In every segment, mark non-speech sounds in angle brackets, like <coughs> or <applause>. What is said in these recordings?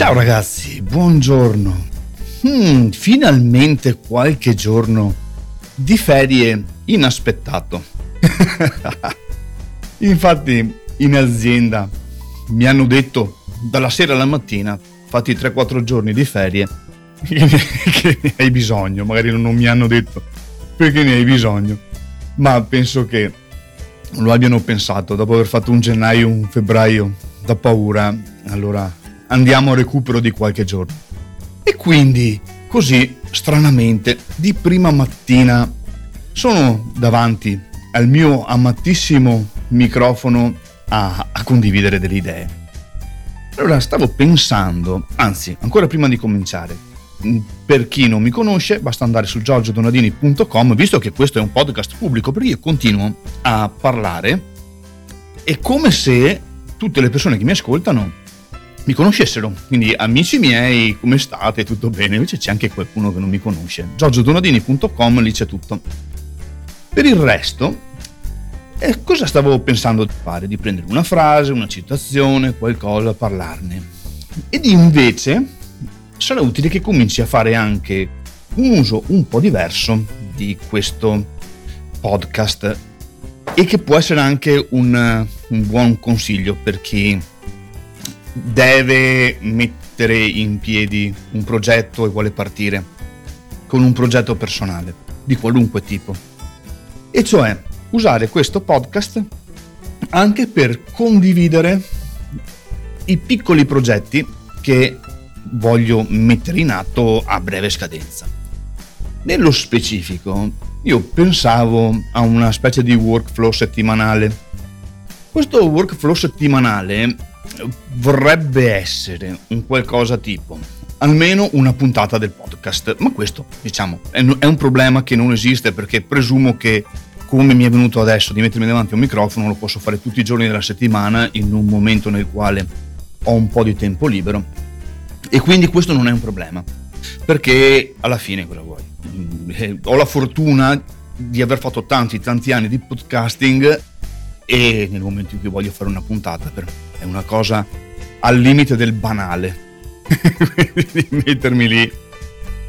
Ciao ragazzi, buongiorno. Hmm, finalmente qualche giorno di ferie inaspettato. <laughs> Infatti in azienda mi hanno detto dalla sera alla mattina, fatti 3-4 giorni di ferie, <laughs> che ne hai bisogno, magari non mi hanno detto perché ne hai bisogno, ma penso che lo abbiano pensato dopo aver fatto un gennaio, un febbraio da paura, allora andiamo a recupero di qualche giorno. E quindi, così, stranamente, di prima mattina sono davanti al mio amatissimo microfono a, a condividere delle idee. Allora stavo pensando, anzi, ancora prima di cominciare, mm, per chi non mi conosce, basta andare su giorgiodonadini.com, visto che questo è un podcast pubblico, perché io continuo a parlare, è come se tutte le persone che mi ascoltano mi conoscessero. Quindi amici miei, come state? Tutto bene? Invece c'è anche qualcuno che non mi conosce. giorgiodonadini.com, lì c'è tutto. Per il resto, eh, cosa stavo pensando di fare? Di prendere una frase, una citazione, qualcosa, parlarne. Ed invece sarà utile che cominci a fare anche un uso un po' diverso di questo podcast e che può essere anche un, un buon consiglio per chi deve mettere in piedi un progetto e vuole partire con un progetto personale di qualunque tipo. E cioè usare questo podcast anche per condividere i piccoli progetti che voglio mettere in atto a breve scadenza. Nello specifico, io pensavo a una specie di workflow settimanale. Questo workflow settimanale vorrebbe essere un qualcosa tipo almeno una puntata del podcast, ma questo diciamo è un problema che non esiste perché presumo che come mi è venuto adesso di mettermi davanti a un microfono lo posso fare tutti i giorni della settimana in un momento nel quale ho un po' di tempo libero e quindi questo non è un problema perché alla fine cosa vuoi? Eh, ho la fortuna di aver fatto tanti tanti anni di podcasting e nel momento in cui voglio fare una puntata per è una cosa al limite del banale. <laughs> Di mettermi lì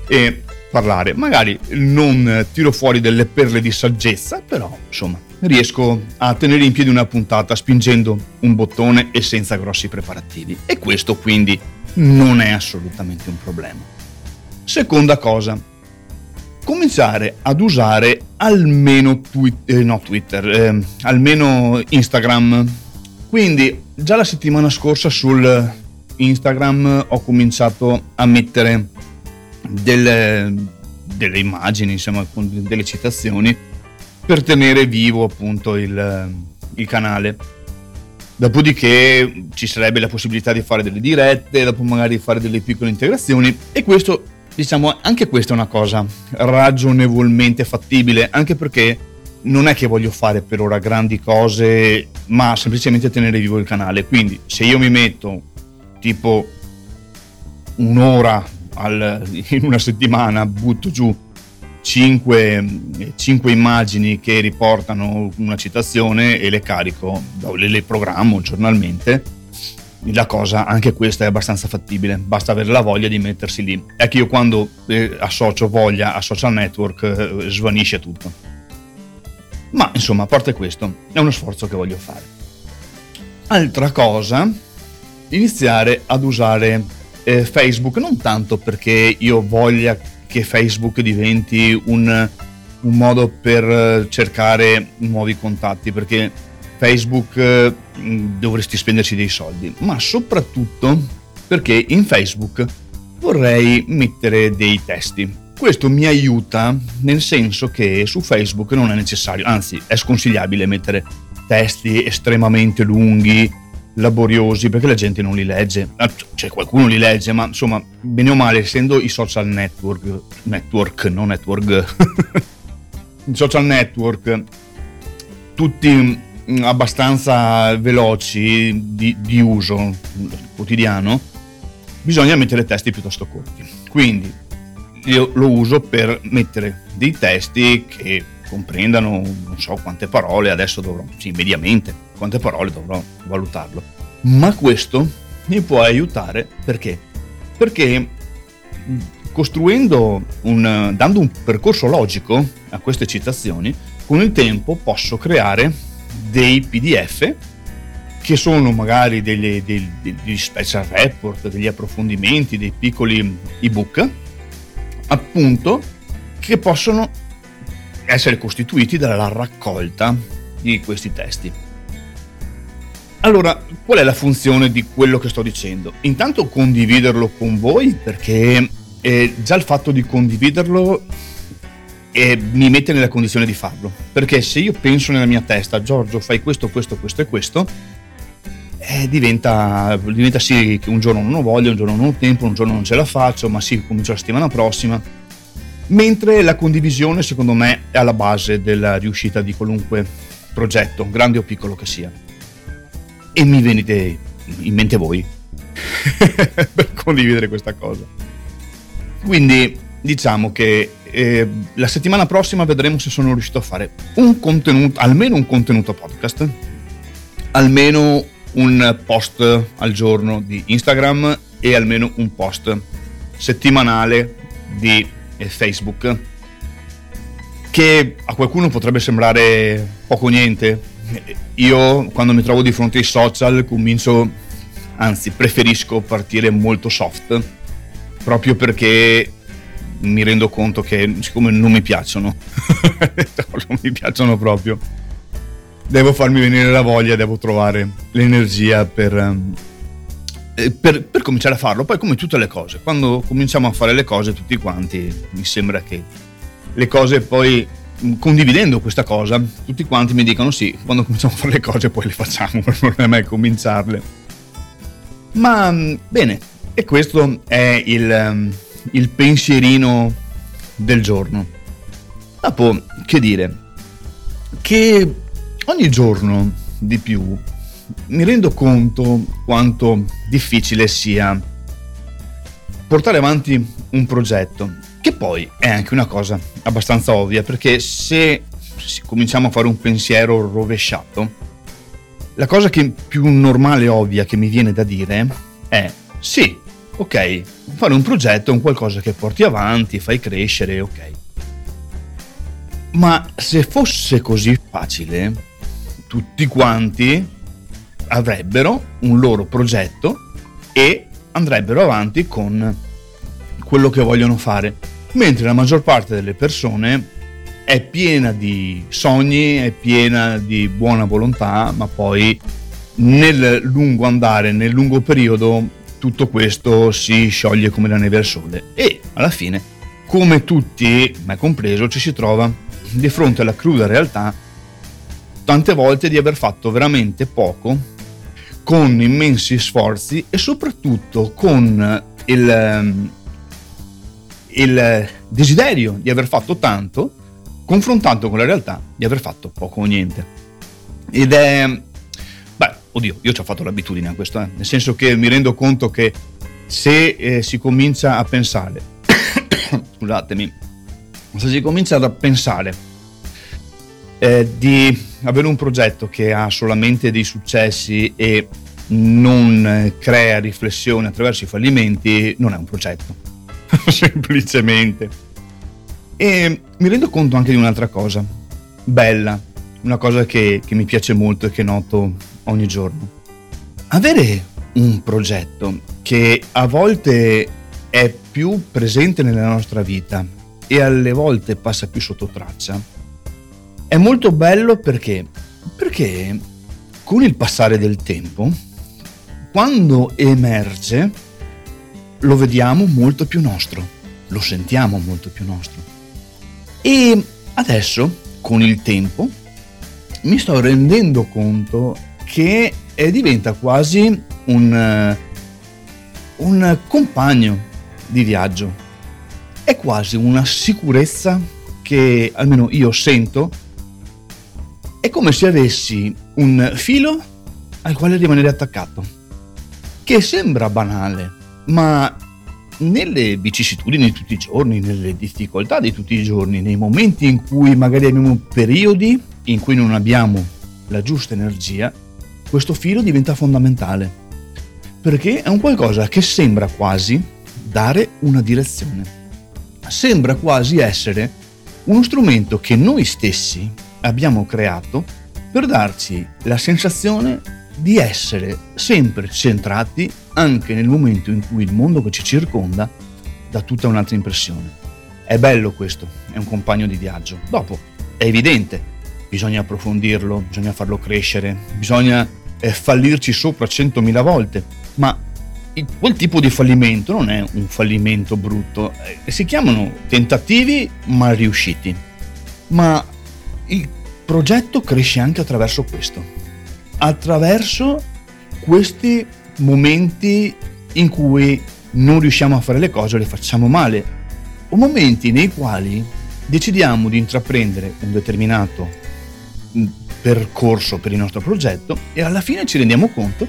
e parlare. Magari non tiro fuori delle perle di saggezza però insomma riesco a tenere in piedi una puntata spingendo un bottone e senza grossi preparativi. E questo quindi non è assolutamente un problema. Seconda cosa cominciare ad usare almeno twi- eh, no, Twitter, eh, almeno Instagram. Quindi già la settimana scorsa sul Instagram ho cominciato a mettere delle, delle immagini, insomma, delle citazioni per tenere vivo appunto il, il canale. Dopodiché ci sarebbe la possibilità di fare delle dirette, dopo magari fare delle piccole integrazioni e questo diciamo anche questa è una cosa ragionevolmente fattibile, anche perché non è che voglio fare per ora grandi cose, ma semplicemente tenere vivo il canale. Quindi se io mi metto tipo un'ora al, <laughs> in una settimana, butto giù 5, 5, immagini che riportano una citazione e le carico, le, le programmo giornalmente la cosa, anche questa è abbastanza fattibile, basta avere la voglia di mettersi lì. È che io quando eh, associo voglia a social network eh, svanisce tutto. Ma insomma, a parte questo, è uno sforzo che voglio fare. Altra cosa, iniziare ad usare eh, Facebook, non tanto perché io voglia che Facebook diventi un, un modo per eh, cercare nuovi contatti, perché Facebook eh, dovresti spenderci dei soldi, ma soprattutto perché in Facebook vorrei mettere dei testi. Questo mi aiuta nel senso che su Facebook non è necessario, anzi è sconsigliabile mettere testi estremamente lunghi, laboriosi, perché la gente non li legge. Ah, cioè qualcuno li legge, ma insomma, bene o male, essendo i social network, network, non network, <laughs> i social network, tutti abbastanza veloci di, di uso quotidiano, bisogna mettere testi piuttosto corti. Quindi io lo uso per mettere dei testi che comprendano non so quante parole, adesso dovrò, sì, mediamente, quante parole dovrò valutarlo. Ma questo mi può aiutare perché? Perché costruendo un, dando un percorso logico a queste citazioni, con il tempo posso creare dei PDF che sono magari degli, degli, degli special report, degli approfondimenti, dei piccoli ebook, appunto, che possono essere costituiti dalla raccolta di questi testi. Allora, qual è la funzione di quello che sto dicendo? Intanto condividerlo con voi perché eh, già il fatto di condividerlo eh, mi mette nella condizione di farlo. Perché se io penso nella mia testa, Giorgio, fai questo, questo, questo e questo, eh, diventa, diventa sì che un giorno non ho voglia, un giorno non ho tempo, un giorno non ce la faccio, ma sì, comincio la settimana prossima. Mentre la condivisione, secondo me, è alla base della riuscita di qualunque progetto, grande o piccolo che sia. E mi venite in mente voi <laughs> per condividere questa cosa. Quindi diciamo che eh, la settimana prossima vedremo se sono riuscito a fare un contenuto, almeno un contenuto podcast, almeno un post al giorno di Instagram e almeno un post settimanale di eh, Facebook che a qualcuno potrebbe sembrare poco niente. Io quando mi trovo di fronte ai social comincio anzi preferisco partire molto soft proprio perché mi rendo conto che siccome non mi piacciono <laughs> non mi piacciono proprio devo farmi venire la voglia, devo trovare l'energia per, ehm, eh, per, per, cominciare a farlo. Poi come tutte le cose, quando cominciamo a fare le cose tutti quanti, mi sembra che le cose poi, mm, condividendo questa cosa, tutti quanti mi dicono sì, quando cominciamo a fare le cose poi le facciamo, <laughs> il problema è cominciarle. Ma mm, bene, e questo è il, mm, il pensierino del giorno. Dopo, che dire? Che ogni giorno di più mi rendo conto quanto difficile sia portare avanti un progetto, che poi è anche una cosa abbastanza ovvia, perché se cominciamo a fare un pensiero rovesciato, la cosa che più normale e ovvia che mi viene da dire è sì, ok, fare un progetto è un qualcosa che porti avanti, fai crescere, ok. Ma se fosse così facile, tutti quanti avrebbero un loro progetto e andrebbero avanti con quello che vogliono fare, mentre la maggior parte delle persone è piena di sogni, è piena di buona volontà, ma poi nel lungo andare, nel lungo periodo, tutto questo si scioglie come la neve al sole e alla fine, come tutti, me compreso, ci si trova di fronte alla cruda realtà tante volte di aver fatto veramente poco con immensi sforzi e soprattutto con il, ehm, il desiderio di aver fatto tanto confrontato con la realtà di aver fatto poco o niente. Ed è... Oddio, io ci ho fatto l'abitudine a questo, eh? nel senso che mi rendo conto che se eh, si comincia a pensare, <coughs> scusatemi, se si comincia a pensare eh, di avere un progetto che ha solamente dei successi e non crea riflessione attraverso i fallimenti, non è un progetto, <laughs> semplicemente. E mi rendo conto anche di un'altra cosa, bella, una cosa che, che mi piace molto e che noto ogni giorno. Avere un progetto che a volte è più presente nella nostra vita e alle volte passa più sotto traccia, è molto bello perché? Perché con il passare del tempo, quando emerge, lo vediamo molto più nostro, lo sentiamo molto più nostro. E adesso, con il tempo, mi sto rendendo conto che diventa quasi un, un compagno di viaggio. È quasi una sicurezza che almeno io sento è come se avessi un filo al quale rimanere attaccato, che sembra banale, ma nelle vicissitudini di tutti i giorni, nelle difficoltà di tutti i giorni, nei momenti in cui magari abbiamo periodi in cui non abbiamo la giusta energia, questo filo diventa fondamentale. Perché è un qualcosa che sembra quasi dare una direzione. Sembra quasi essere uno strumento che noi stessi abbiamo creato per darci la sensazione di essere sempre centrati anche nel momento in cui il mondo che ci circonda dà tutta un'altra impressione. È bello questo, è un compagno di viaggio. Dopo, è evidente, bisogna approfondirlo, bisogna farlo crescere, bisogna fallirci sopra centomila volte, ma quel tipo di fallimento non è un fallimento brutto, eh, si chiamano tentativi mal riusciti, ma il progetto cresce anche attraverso questo, attraverso questi momenti in cui non riusciamo a fare le cose le facciamo male, o momenti nei quali decidiamo di intraprendere un determinato mm, percorso per il nostro progetto e alla fine ci rendiamo conto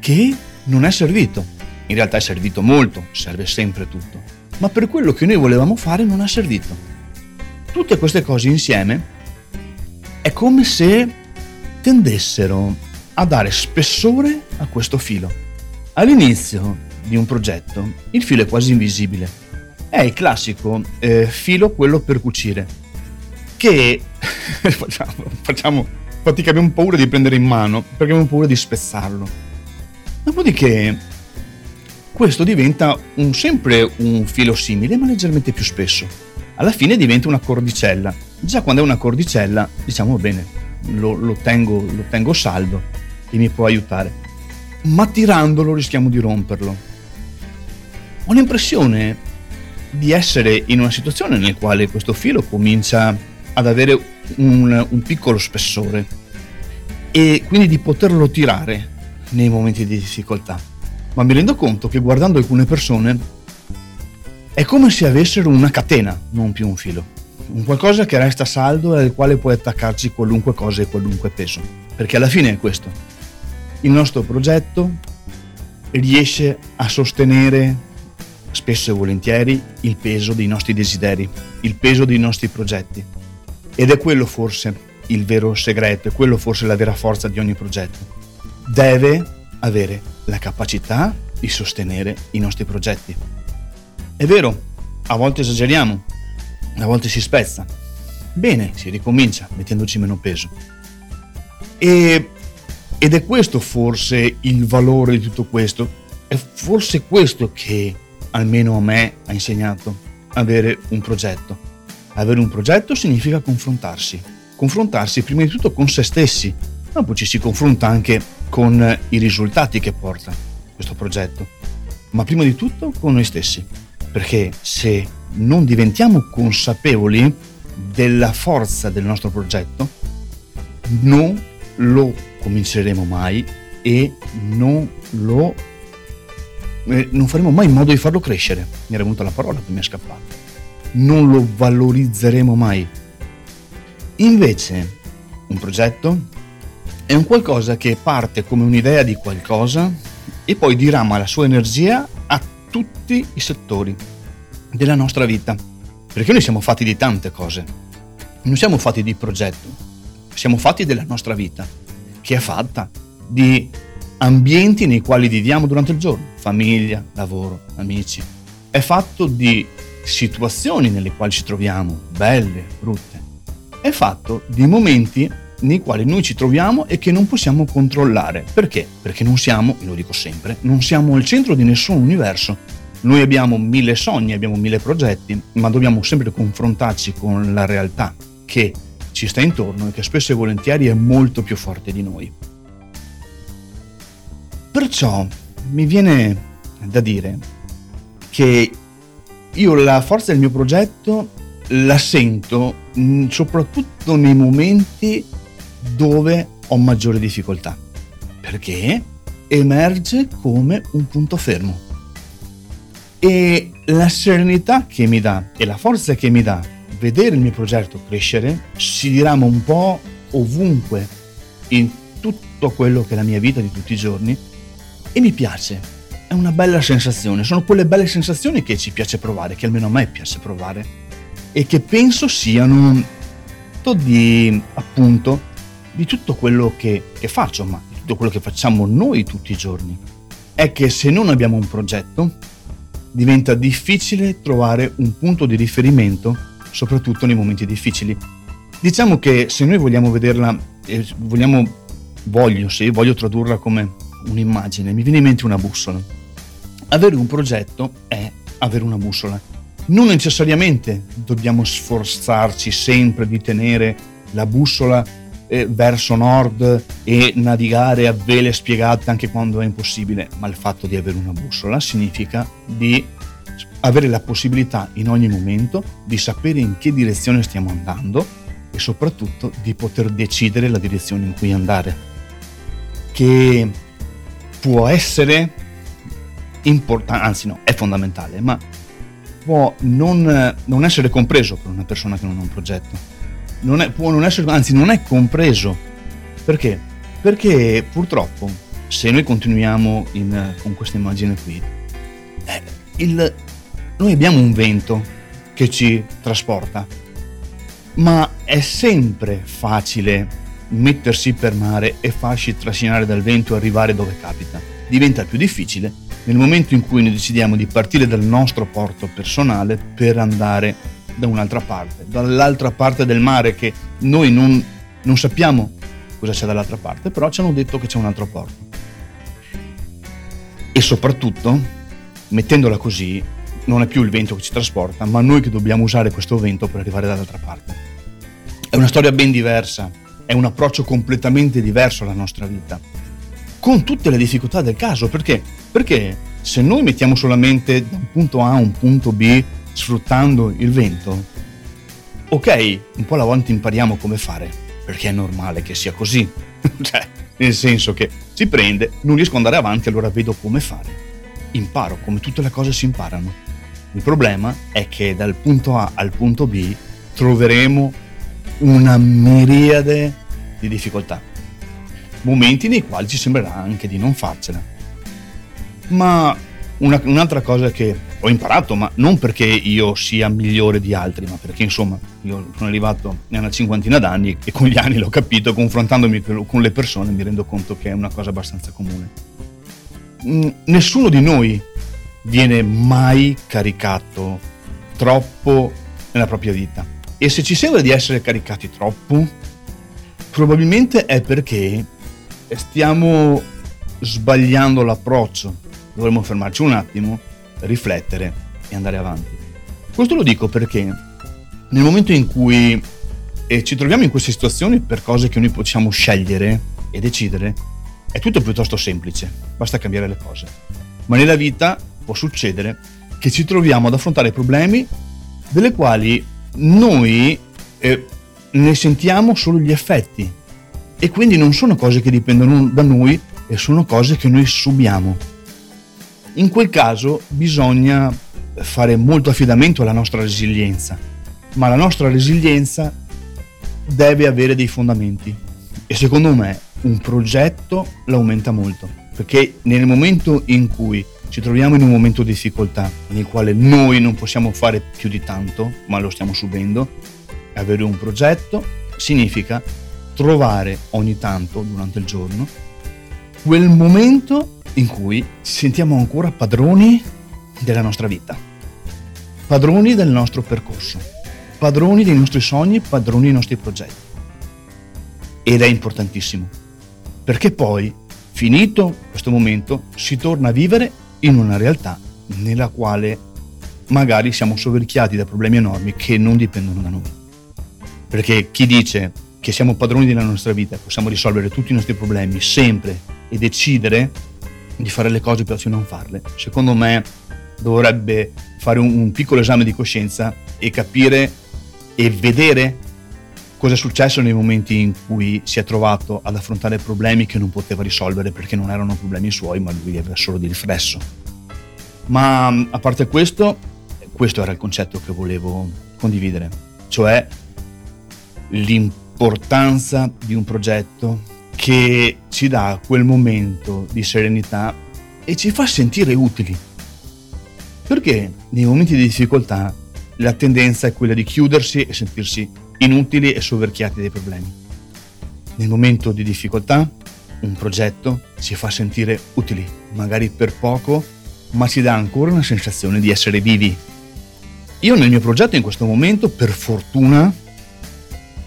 che non è servito. In realtà è servito molto, serve sempre tutto, ma per quello che noi volevamo fare non è servito. Tutte queste cose insieme è come se tendessero a dare spessore a questo filo. All'inizio di un progetto il filo è quasi invisibile. È il classico eh, filo, quello per cucire, che <laughs> facciamo, facciamo fatica, abbiamo paura di prendere in mano perché abbiamo paura di spezzarlo. Dopodiché questo diventa un, sempre un filo simile ma leggermente più spesso. Alla fine diventa una cordicella Già quando è una cordicella, diciamo bene, lo, lo, tengo, lo tengo saldo e mi può aiutare. Ma tirandolo rischiamo di romperlo. Ho l'impressione di essere in una situazione nella quale questo filo comincia ad avere un, un piccolo spessore e quindi di poterlo tirare nei momenti di difficoltà. Ma mi rendo conto che guardando alcune persone è come se avessero una catena, non più un filo un qualcosa che resta saldo e al quale puoi attaccarci qualunque cosa e qualunque peso. Perché alla fine è questo. Il nostro progetto riesce a sostenere spesso e volentieri il peso dei nostri desideri, il peso dei nostri progetti. Ed è quello forse il vero segreto, è quello forse la vera forza di ogni progetto. Deve avere la capacità di sostenere i nostri progetti. È vero, a volte esageriamo, a volte si spezza. Bene, si ricomincia mettendoci meno peso. E, ed è questo forse il valore di tutto questo. È forse questo che almeno a me ha insegnato avere un progetto. Avere un progetto significa confrontarsi. Confrontarsi prima di tutto con se stessi, poi ci si confronta anche con i risultati che porta questo progetto. Ma prima di tutto con noi stessi. Perché se non diventiamo consapevoli della forza del nostro progetto, non lo cominceremo mai e non lo eh, non faremo mai in modo di farlo crescere. Mi era venuta la parola che mi è scappata. Non lo valorizzeremo mai. Invece, un progetto è un qualcosa che parte come un'idea di qualcosa e poi dirama la sua energia a tutti i settori della nostra vita. Perché noi siamo fatti di tante cose. Non siamo fatti di progetto, siamo fatti della nostra vita, che è fatta di ambienti nei quali viviamo durante il giorno, famiglia, lavoro, amici. È fatto di situazioni nelle quali ci troviamo, belle, brutte. È fatto di momenti nei quali noi ci troviamo e che non possiamo controllare. Perché? Perché non siamo, e lo dico sempre, non siamo al centro di nessun universo noi abbiamo mille sogni, abbiamo mille progetti, ma dobbiamo sempre confrontarci con la realtà che ci sta intorno e che spesso e volentieri è molto più forte di noi. Perciò mi viene da dire che io la forza del mio progetto la sento mm, soprattutto nei momenti dove ho maggiore difficoltà, perché emerge come un punto fermo e la serenità che mi dà e la forza che mi dà vedere il mio progetto crescere si dirama un po' ovunque in tutto quello che è la mia vita di tutti i giorni e mi piace. È una bella sensazione, sono quelle belle sensazioni che ci piace provare, che almeno a me piace provare e che penso siano di appunto di tutto quello che, che faccio, ma di tutto quello che facciamo noi tutti i giorni. È che se non abbiamo un progetto, diventa difficile trovare un punto di riferimento, soprattutto nei momenti difficili. Diciamo che se noi vogliamo vederla, eh, vogliamo, voglio, sì, voglio tradurla come un'immagine, mi viene in mente una bussola. Avere un progetto è avere una bussola. Non necessariamente dobbiamo sforzarci sempre di tenere la bussola eh, verso nord e navigare a vele spiegate anche quando è impossibile, ma il fatto di avere una bussola significa di avere la possibilità in ogni momento di sapere in che direzione stiamo andando e soprattutto di poter decidere la direzione in cui andare, che può essere importante, anzi no, è fondamentale, ma può non, non essere compreso per una persona che non ha un progetto non è, può non essere, anzi non è compreso. Perché? Perché purtroppo se noi continuiamo in, con questa immagine qui, eh, il, noi abbiamo un vento che ci trasporta, ma è sempre facile mettersi per mare e farsi trascinare dal vento e arrivare dove capita. Diventa più difficile nel momento in cui noi decidiamo di partire dal nostro porto personale per andare da un'altra parte, dall'altra parte del mare che noi non, non sappiamo cosa c'è dall'altra parte, però ci hanno detto che c'è un altro porto. E soprattutto, mettendola così, non è più il vento che ci trasporta, ma noi che dobbiamo usare questo vento per arrivare dall'altra parte. È una storia ben diversa, è un approccio completamente diverso alla nostra vita, con tutte le difficoltà del caso, perché? Perché se noi mettiamo solamente da un punto A a un punto B sfruttando il vento, ok, un po' alla volta impariamo come fare, perché è normale che sia così. <laughs> cioè, nel senso che si prende, non riesco ad andare avanti, allora vedo come fare. Imparo, come tutte le cose si imparano. Il problema è che dal punto A al punto B troveremo una miriade di difficoltà. Momenti nei quali ci sembrerà anche di non farcela. Ma una, un'altra cosa che ho imparato, ma non perché io sia migliore di altri, ma perché insomma io sono arrivato a una cinquantina d'anni e con gli anni l'ho capito, confrontandomi con le persone mi rendo conto che è una cosa abbastanza comune. Mm, nessuno di noi viene mai caricato troppo nella propria vita. E se ci sembra di essere caricati troppo, probabilmente è perché stiamo sbagliando l'approccio dovremmo fermarci un attimo, riflettere e andare avanti. Questo lo dico perché nel momento in cui eh, ci troviamo in queste situazioni per cose che noi possiamo scegliere e decidere, è tutto piuttosto semplice, basta cambiare le cose. Ma nella vita può succedere che ci troviamo ad affrontare problemi delle quali noi eh, ne sentiamo solo gli effetti e quindi non sono cose che dipendono da noi e sono cose che noi subiamo. In quel caso bisogna fare molto affidamento alla nostra resilienza, ma la nostra resilienza deve avere dei fondamenti e secondo me un progetto l'aumenta molto, perché nel momento in cui ci troviamo in un momento di difficoltà nel quale noi non possiamo fare più di tanto, ma lo stiamo subendo, avere un progetto significa trovare ogni tanto durante il giorno quel momento in cui ci sentiamo ancora padroni della nostra vita, padroni del nostro percorso, padroni dei nostri sogni, padroni dei nostri progetti. Ed è importantissimo, perché poi, finito questo momento, si torna a vivere in una realtà nella quale magari siamo soverchiati da problemi enormi che non dipendono da noi. Perché chi dice che siamo padroni della nostra vita, possiamo risolvere tutti i nostri problemi sempre e decidere di fare le cose piuttosto che non farle. Secondo me dovrebbe fare un, un piccolo esame di coscienza e capire e vedere cosa è successo nei momenti in cui si è trovato ad affrontare problemi che non poteva risolvere perché non erano problemi suoi, ma lui aveva solo di riflesso. Ma a parte questo, questo era il concetto che volevo condividere, cioè l'importanza di un progetto che ci dà quel momento di serenità e ci fa sentire utili. Perché nei momenti di difficoltà la tendenza è quella di chiudersi e sentirsi inutili e soverchiati dai problemi. Nel momento di difficoltà un progetto ci fa sentire utili, magari per poco, ma ci dà ancora una sensazione di essere vivi. Io nel mio progetto in questo momento, per fortuna,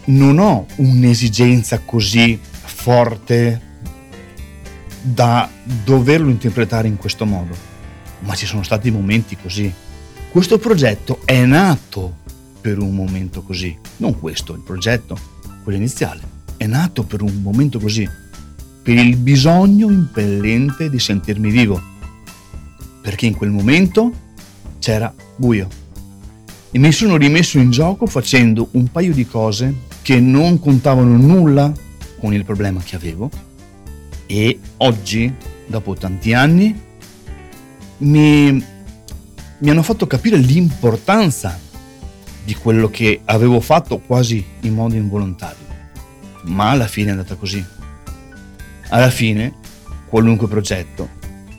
non ho un'esigenza così forte da doverlo interpretare in questo modo, ma ci sono stati momenti così. Questo progetto è nato per un momento così, non questo, il progetto, quello iniziale, è nato per un momento così, per il bisogno impellente di sentirmi vivo, perché in quel momento c'era buio. E mi sono rimesso in gioco facendo un paio di cose che non contavano nulla con il problema che avevo e oggi, dopo tanti anni, mi, mi hanno fatto capire l'importanza di quello che avevo fatto quasi in modo involontario. Ma alla fine è andata così. Alla fine, qualunque progetto,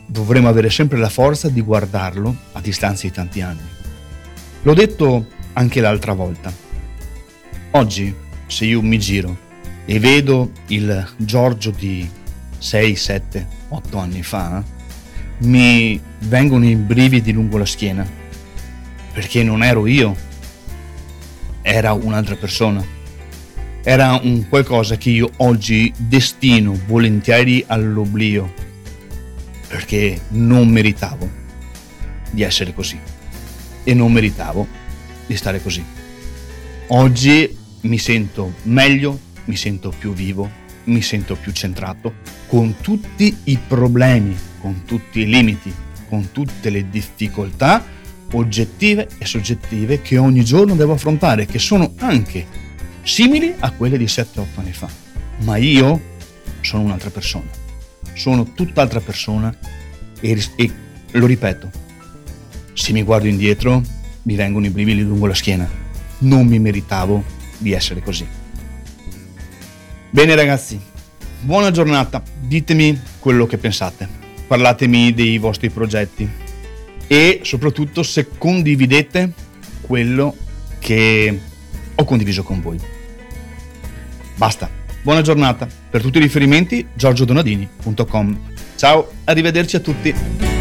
dovremo avere sempre la forza di guardarlo a distanza di tanti anni. L'ho detto anche l'altra volta. Oggi, se io mi giro e vedo il Giorgio di 6, 7, 8 anni fa, mi vengono i brividi lungo la schiena, perché non ero io, era un'altra persona. Era un qualcosa che io oggi destino volentieri all'oblio, perché non meritavo di essere così e non meritavo di stare così. Oggi mi sento meglio, mi sento più vivo, mi sento più centrato, con tutti i problemi, con tutti i limiti, con tutte le difficoltà oggettive e soggettive che ogni giorno devo affrontare, che sono anche simili a quelle di 7-8 anni fa. Ma io sono un'altra persona, sono tutt'altra persona e, e lo ripeto, se mi guardo indietro mi vengono i brividi lungo la schiena. Non mi meritavo di essere così. Bene ragazzi, buona giornata, ditemi quello che pensate, parlatemi dei vostri progetti e soprattutto se condividete quello che ho condiviso con voi. Basta, buona giornata, per tutti i riferimenti giorgiodonadini.com. Ciao, arrivederci a tutti.